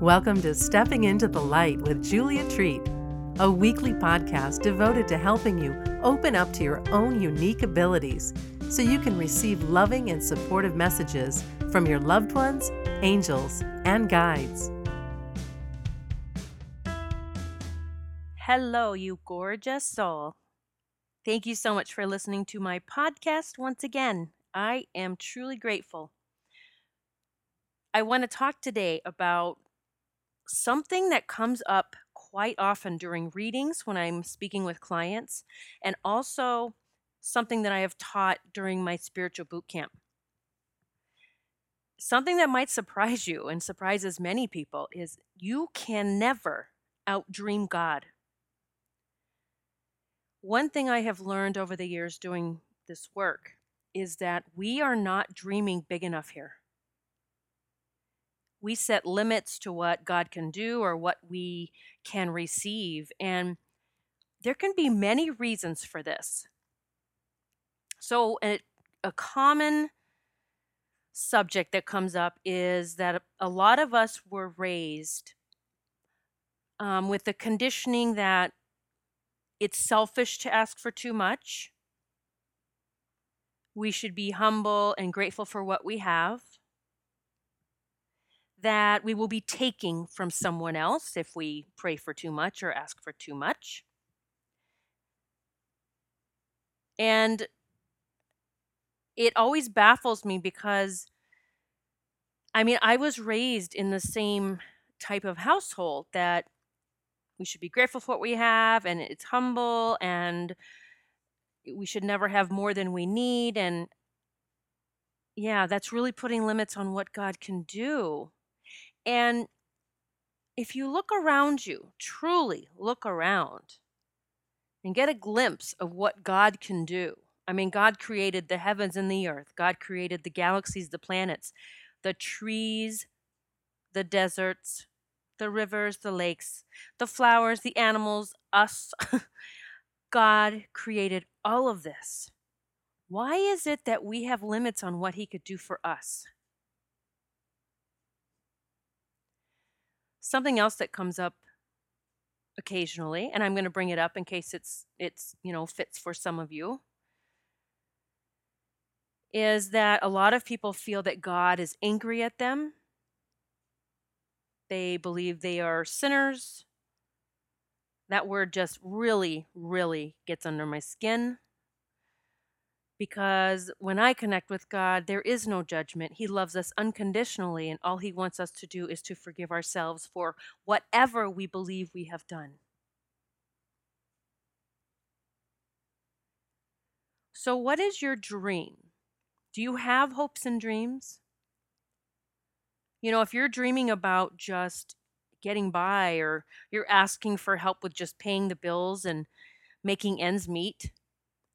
Welcome to Stepping into the Light with Julia Treat, a weekly podcast devoted to helping you open up to your own unique abilities so you can receive loving and supportive messages from your loved ones, angels, and guides. Hello, you gorgeous soul. Thank you so much for listening to my podcast once again. I am truly grateful. I want to talk today about something that comes up quite often during readings when I'm speaking with clients, and also something that I have taught during my spiritual boot camp. Something that might surprise you and surprises many people is you can never outdream God. One thing I have learned over the years doing this work is that we are not dreaming big enough here we set limits to what God can do or what we can receive. And there can be many reasons for this. So, a, a common subject that comes up is that a lot of us were raised um, with the conditioning that it's selfish to ask for too much. We should be humble and grateful for what we have that we will be taking from someone else if we pray for too much or ask for too much. And it always baffles me because, I mean, I was raised in the same type of household that we should be grateful for what we have and it's humble and we should never have more than we need. And yeah, that's really putting limits on what God can do. And if you look around you, truly look around and get a glimpse of what God can do. I mean, God created the heavens and the earth, God created the galaxies, the planets, the trees, the deserts, the rivers, the lakes, the flowers, the animals, us. God created all of this. Why is it that we have limits on what He could do for us? Something else that comes up occasionally, and I'm going to bring it up in case it's it's, you know, fits for some of you, is that a lot of people feel that God is angry at them. They believe they are sinners. That word just really, really gets under my skin because when I connect with God, there is no judgment. He loves us unconditionally, and all He wants us to do is to forgive ourselves for whatever we believe we have done. So, what is your dream? Do you have hopes and dreams? You know, if you're dreaming about just getting by or you're asking for help with just paying the bills and making ends meet,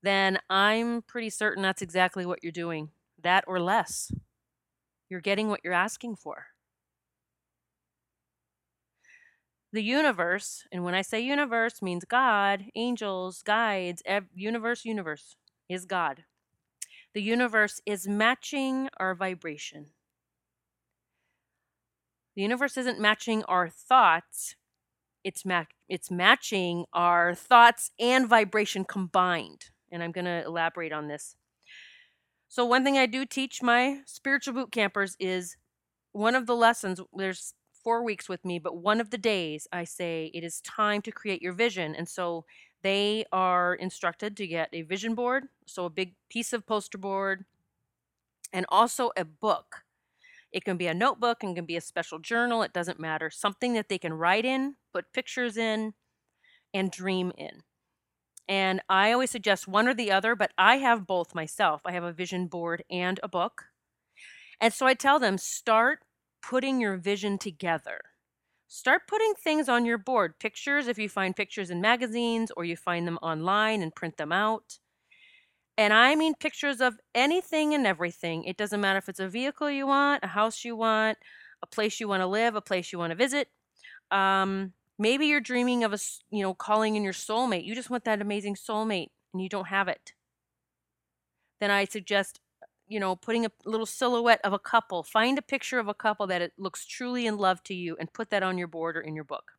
then I'm pretty certain that's exactly what you're doing. That or less. You're getting what you're asking for. The universe, and when I say universe, means God, angels, guides, ev- universe, universe is God. The universe is matching our vibration. The universe isn't matching our thoughts, it's, ma- it's matching our thoughts and vibration combined and I'm going to elaborate on this. So, one thing I do teach my spiritual boot campers is one of the lessons, there's four weeks with me, but one of the days I say it is time to create your vision. And so they are instructed to get a vision board, so a big piece of poster board, and also a book. It can be a notebook and can be a special journal, it doesn't matter. Something that they can write in, put pictures in, and dream in. And I always suggest one or the other, but I have both myself. I have a vision board and a book. And so I tell them start putting your vision together. Start putting things on your board, pictures if you find pictures in magazines or you find them online and print them out. And I mean pictures of anything and everything. It doesn't matter if it's a vehicle you want, a house you want, a place you want to live, a place you want to visit. Um, Maybe you're dreaming of a, you know, calling in your soulmate. You just want that amazing soulmate and you don't have it. Then I suggest you know, putting a little silhouette of a couple. Find a picture of a couple that it looks truly in love to you and put that on your board or in your book.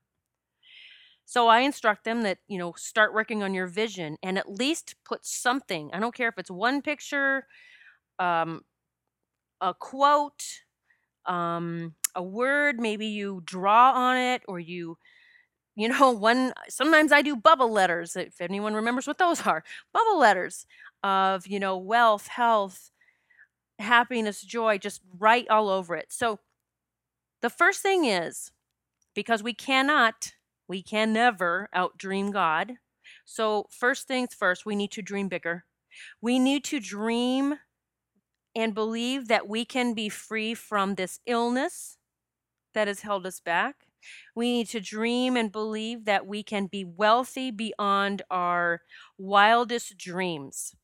So I instruct them that, you know, start working on your vision and at least put something. I don't care if it's one picture, um, a quote, um, a word, maybe you draw on it or you you know, one sometimes I do bubble letters if anyone remembers what those are. Bubble letters of, you know, wealth, health, happiness, joy, just write all over it. So the first thing is because we cannot, we can never outdream God. So, first things first, we need to dream bigger. We need to dream and believe that we can be free from this illness that has held us back. We need to dream and believe that we can be wealthy beyond our wildest dreams.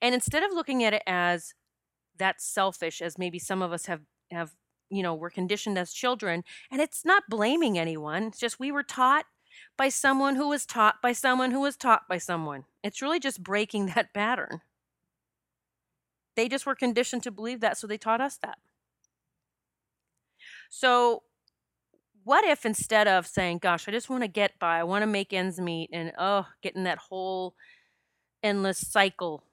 And instead of looking at it as that's selfish, as maybe some of us have, have you know, we're conditioned as children, and it's not blaming anyone, it's just we were taught by someone who was taught by someone who was taught by someone. It's really just breaking that pattern. They just were conditioned to believe that, so they taught us that. So, what if instead of saying, Gosh, I just want to get by, I want to make ends meet, and oh, getting that whole endless cycle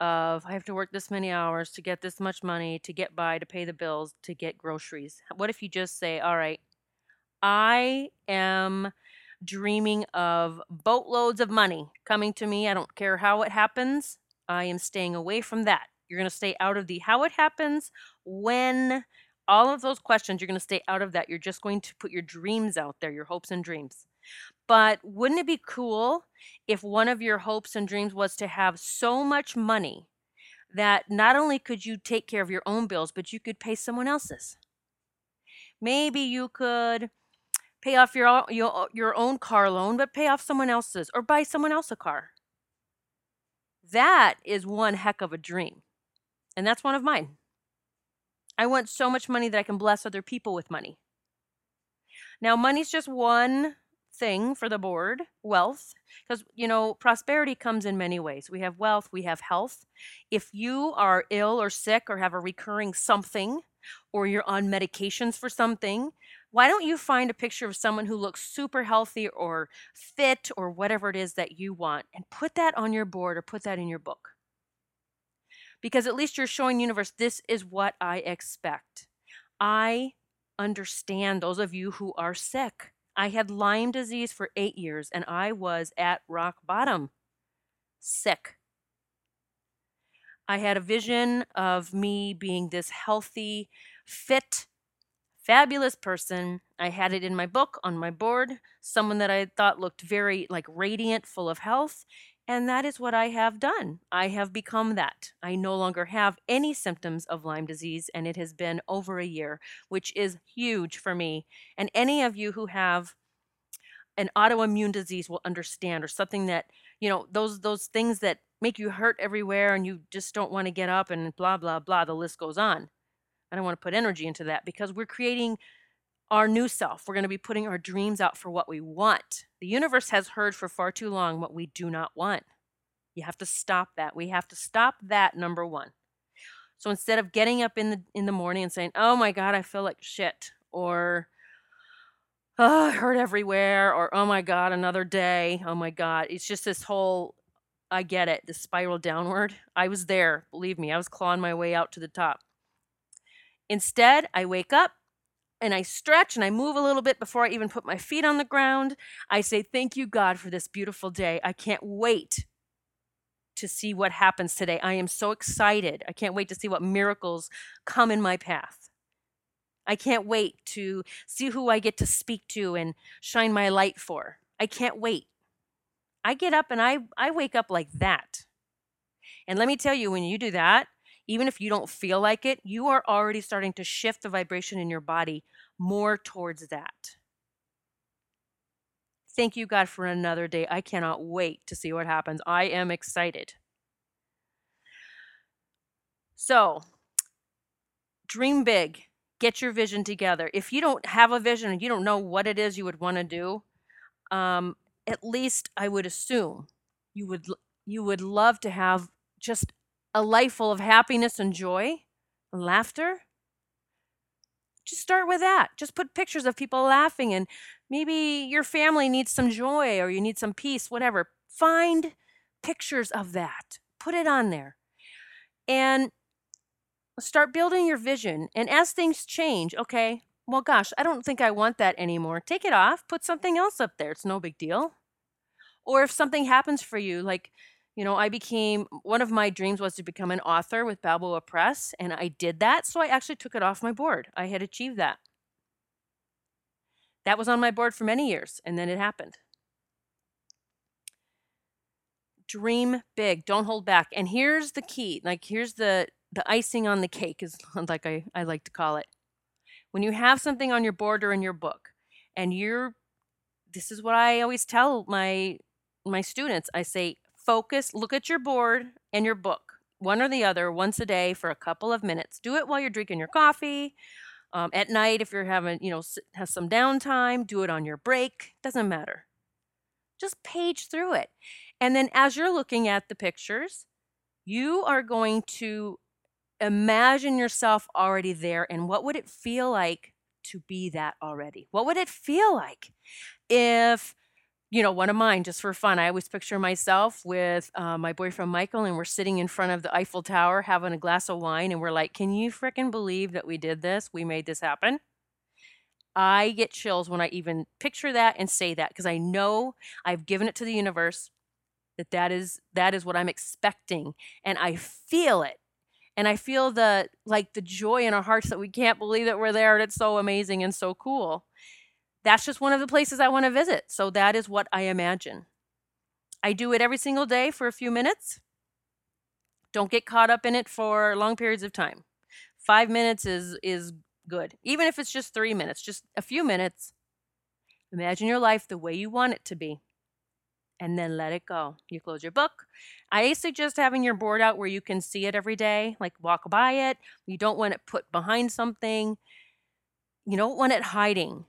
of I have to work this many hours to get this much money to get by, to pay the bills, to get groceries. What if you just say, all right, I am dreaming of boatloads of money coming to me. I don't care how it happens. I am staying away from that. You're going to stay out of the how it happens, when, all of those questions. You're going to stay out of that. You're just going to put your dreams out there, your hopes and dreams. But wouldn't it be cool if one of your hopes and dreams was to have so much money that not only could you take care of your own bills, but you could pay someone else's? Maybe you could pay off your your, your own car loan, but pay off someone else's or buy someone else a car. That is one heck of a dream. And that's one of mine. I want so much money that I can bless other people with money. Now, money's just one thing for the board wealth because you know prosperity comes in many ways. We have wealth we have health. If you are ill or sick or have a recurring something or you're on medications for something why don't you find a picture of someone who looks super healthy or fit or whatever it is that you want and put that on your board or put that in your book because at least you're showing universe this is what i expect i understand those of you who are sick I had Lyme disease for eight years and I was at rock bottom, sick. I had a vision of me being this healthy, fit, fabulous person. I had it in my book on my board, someone that I thought looked very like radiant, full of health. And that is what I have done. I have become that. I no longer have any symptoms of Lyme disease, and it has been over a year, which is huge for me. And any of you who have an autoimmune disease will understand, or something that, you know, those those things that make you hurt everywhere and you just don't want to get up and blah blah blah. The list goes on. I don't want to put energy into that because we're creating our new self. We're going to be putting our dreams out for what we want. The universe has heard for far too long what we do not want. You have to stop that. We have to stop that number 1. So instead of getting up in the in the morning and saying, "Oh my god, I feel like shit," or "Oh, I hurt everywhere," or "Oh my god, another day. Oh my god." It's just this whole I get it, the spiral downward. I was there, believe me. I was clawing my way out to the top. Instead, I wake up, and I stretch and I move a little bit before I even put my feet on the ground. I say, Thank you, God, for this beautiful day. I can't wait to see what happens today. I am so excited. I can't wait to see what miracles come in my path. I can't wait to see who I get to speak to and shine my light for. I can't wait. I get up and I, I wake up like that. And let me tell you, when you do that, even if you don't feel like it, you are already starting to shift the vibration in your body more towards that. Thank you, God, for another day. I cannot wait to see what happens. I am excited. So, dream big. Get your vision together. If you don't have a vision and you don't know what it is you would want to do, um, at least I would assume you would you would love to have just a life full of happiness and joy and laughter? Just start with that. Just put pictures of people laughing and maybe your family needs some joy or you need some peace, whatever. Find pictures of that. Put it on there. And start building your vision. And as things change, okay, well, gosh, I don't think I want that anymore. Take it off, put something else up there. It's no big deal. Or if something happens for you, like, you know, I became one of my dreams was to become an author with Balboa Press, and I did that. So I actually took it off my board. I had achieved that. That was on my board for many years, and then it happened. Dream big, don't hold back. And here's the key like, here's the the icing on the cake is like I, I like to call it. When you have something on your board or in your book, and you're this is what I always tell my my students. I say, focus, look at your board and your book, one or the other, once a day for a couple of minutes. Do it while you're drinking your coffee. Um, at night, if you're having, you know, has some downtime, do it on your break. Doesn't matter. Just page through it. And then as you're looking at the pictures, you are going to imagine yourself already there and what would it feel like to be that already? What would it feel like if, you know, one of mine, just for fun, I always picture myself with uh, my boyfriend Michael, and we're sitting in front of the Eiffel Tower having a glass of wine, and we're like, can you freaking believe that we did this? We made this happen. I get chills when I even picture that and say that because I know I've given it to the universe that that is that is what I'm expecting and I feel it and I feel the like the joy in our hearts that we can't believe that we're there and it's so amazing and so cool. That's just one of the places I want to visit. So that is what I imagine. I do it every single day for a few minutes. Don't get caught up in it for long periods of time. 5 minutes is is good. Even if it's just 3 minutes, just a few minutes. Imagine your life the way you want it to be and then let it go. You close your book. I suggest having your board out where you can see it every day, like walk by it. You don't want it put behind something. You don't want it hiding.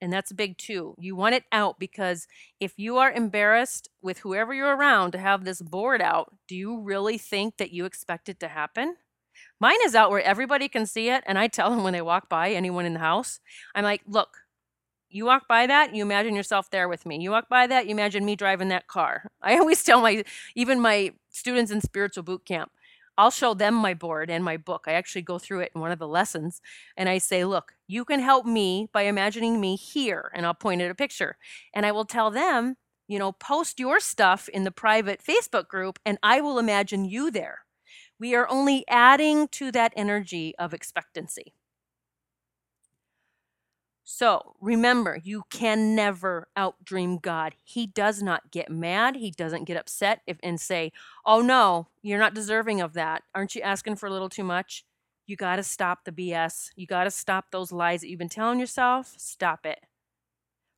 And that's big too. You want it out because if you are embarrassed with whoever you're around to have this board out, do you really think that you expect it to happen? Mine is out where everybody can see it. And I tell them when they walk by, anyone in the house, I'm like, look, you walk by that, you imagine yourself there with me. You walk by that, you imagine me driving that car. I always tell my, even my students in spiritual boot camp, I'll show them my board and my book. I actually go through it in one of the lessons and I say, look, you can help me by imagining me here. And I'll point at a picture. And I will tell them, you know, post your stuff in the private Facebook group and I will imagine you there. We are only adding to that energy of expectancy. So remember, you can never outdream God. He does not get mad. He doesn't get upset if, and say, Oh no, you're not deserving of that. Aren't you asking for a little too much? You got to stop the BS. You got to stop those lies that you've been telling yourself. Stop it.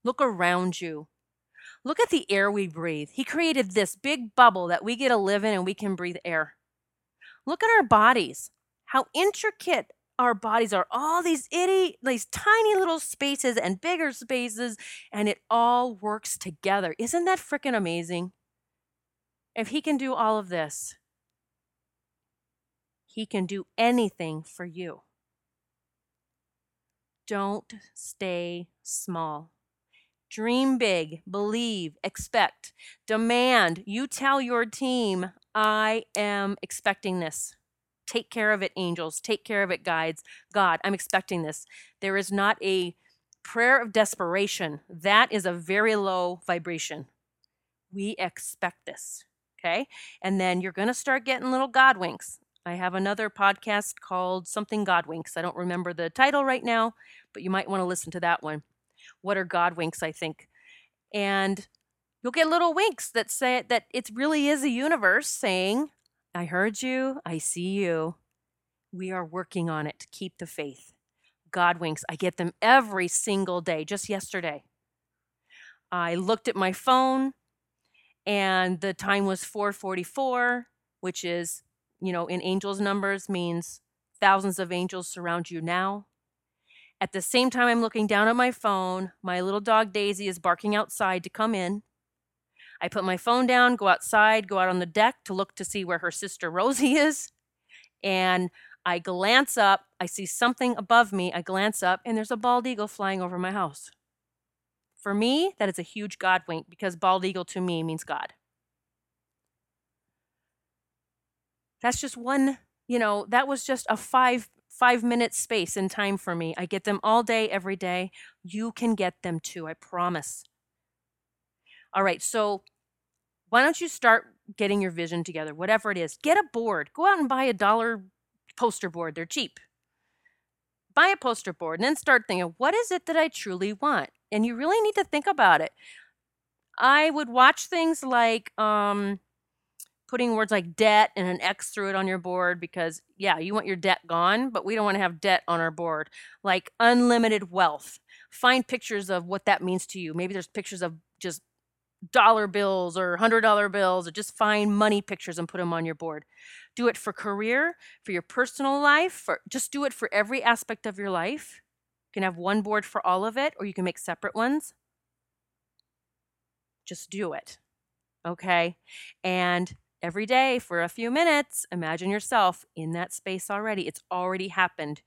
Look around you. Look at the air we breathe. He created this big bubble that we get to live in and we can breathe air. Look at our bodies. How intricate our bodies are all these itty, these tiny little spaces and bigger spaces, and it all works together. Isn't that freaking amazing? If he can do all of this, he can do anything for you. Don't stay small. Dream big, believe, expect, demand. You tell your team, I am expecting this. Take care of it, angels. Take care of it, guides. God, I'm expecting this. There is not a prayer of desperation. That is a very low vibration. We expect this. Okay. And then you're going to start getting little God winks. I have another podcast called Something God Winks. I don't remember the title right now, but you might want to listen to that one. What are God winks, I think. And you'll get little winks that say that it really is a universe saying, I heard you. I see you. We are working on it. Keep the faith. God winks. I get them every single day. Just yesterday, I looked at my phone and the time was 444, which is, you know, in angels numbers means thousands of angels surround you now. At the same time, I'm looking down at my phone. My little dog Daisy is barking outside to come in. I put my phone down, go outside, go out on the deck to look to see where her sister Rosie is. And I glance up, I see something above me. I glance up, and there's a bald eagle flying over my house. For me, that is a huge God wink because bald eagle to me means God. That's just one, you know, that was just a five five minute space in time for me. I get them all day, every day. You can get them too, I promise. All right, so why don't you start getting your vision together, whatever it is? Get a board. Go out and buy a dollar poster board, they're cheap. Buy a poster board and then start thinking, what is it that I truly want? And you really need to think about it. I would watch things like um, putting words like debt and an X through it on your board because, yeah, you want your debt gone, but we don't want to have debt on our board. Like unlimited wealth. Find pictures of what that means to you. Maybe there's pictures of just dollar bills or hundred dollar bills or just find money pictures and put them on your board do it for career for your personal life for just do it for every aspect of your life you can have one board for all of it or you can make separate ones just do it okay and every day for a few minutes, imagine yourself in that space already. It's already happened.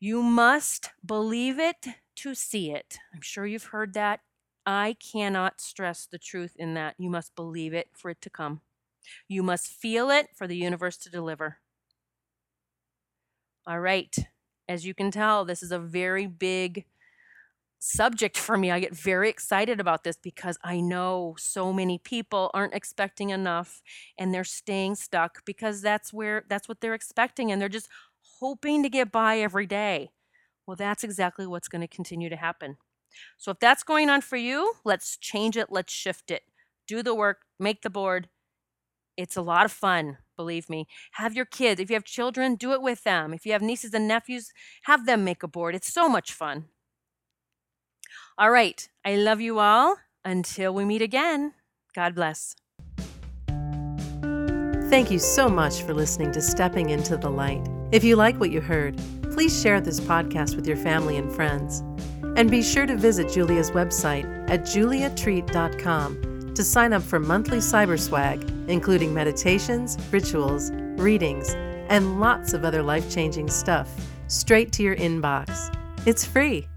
You must believe it to see it. I'm sure you've heard that. I cannot stress the truth in that. You must believe it for it to come. You must feel it for the universe to deliver. All right. As you can tell, this is a very big subject for me. I get very excited about this because I know so many people aren't expecting enough and they're staying stuck because that's where that's what they're expecting and they're just hoping to get by every day. Well, that's exactly what's going to continue to happen. So if that's going on for you, let's change it, let's shift it. Do the work, make the board. It's a lot of fun, believe me. Have your kids, if you have children, do it with them. If you have nieces and nephews, have them make a board. It's so much fun. All right. I love you all. Until we meet again, God bless. Thank you so much for listening to Stepping into the Light. If you like what you heard, please share this podcast with your family and friends. And be sure to visit Julia's website at juliatreat.com to sign up for monthly cyber swag, including meditations, rituals, readings, and lots of other life changing stuff straight to your inbox. It's free.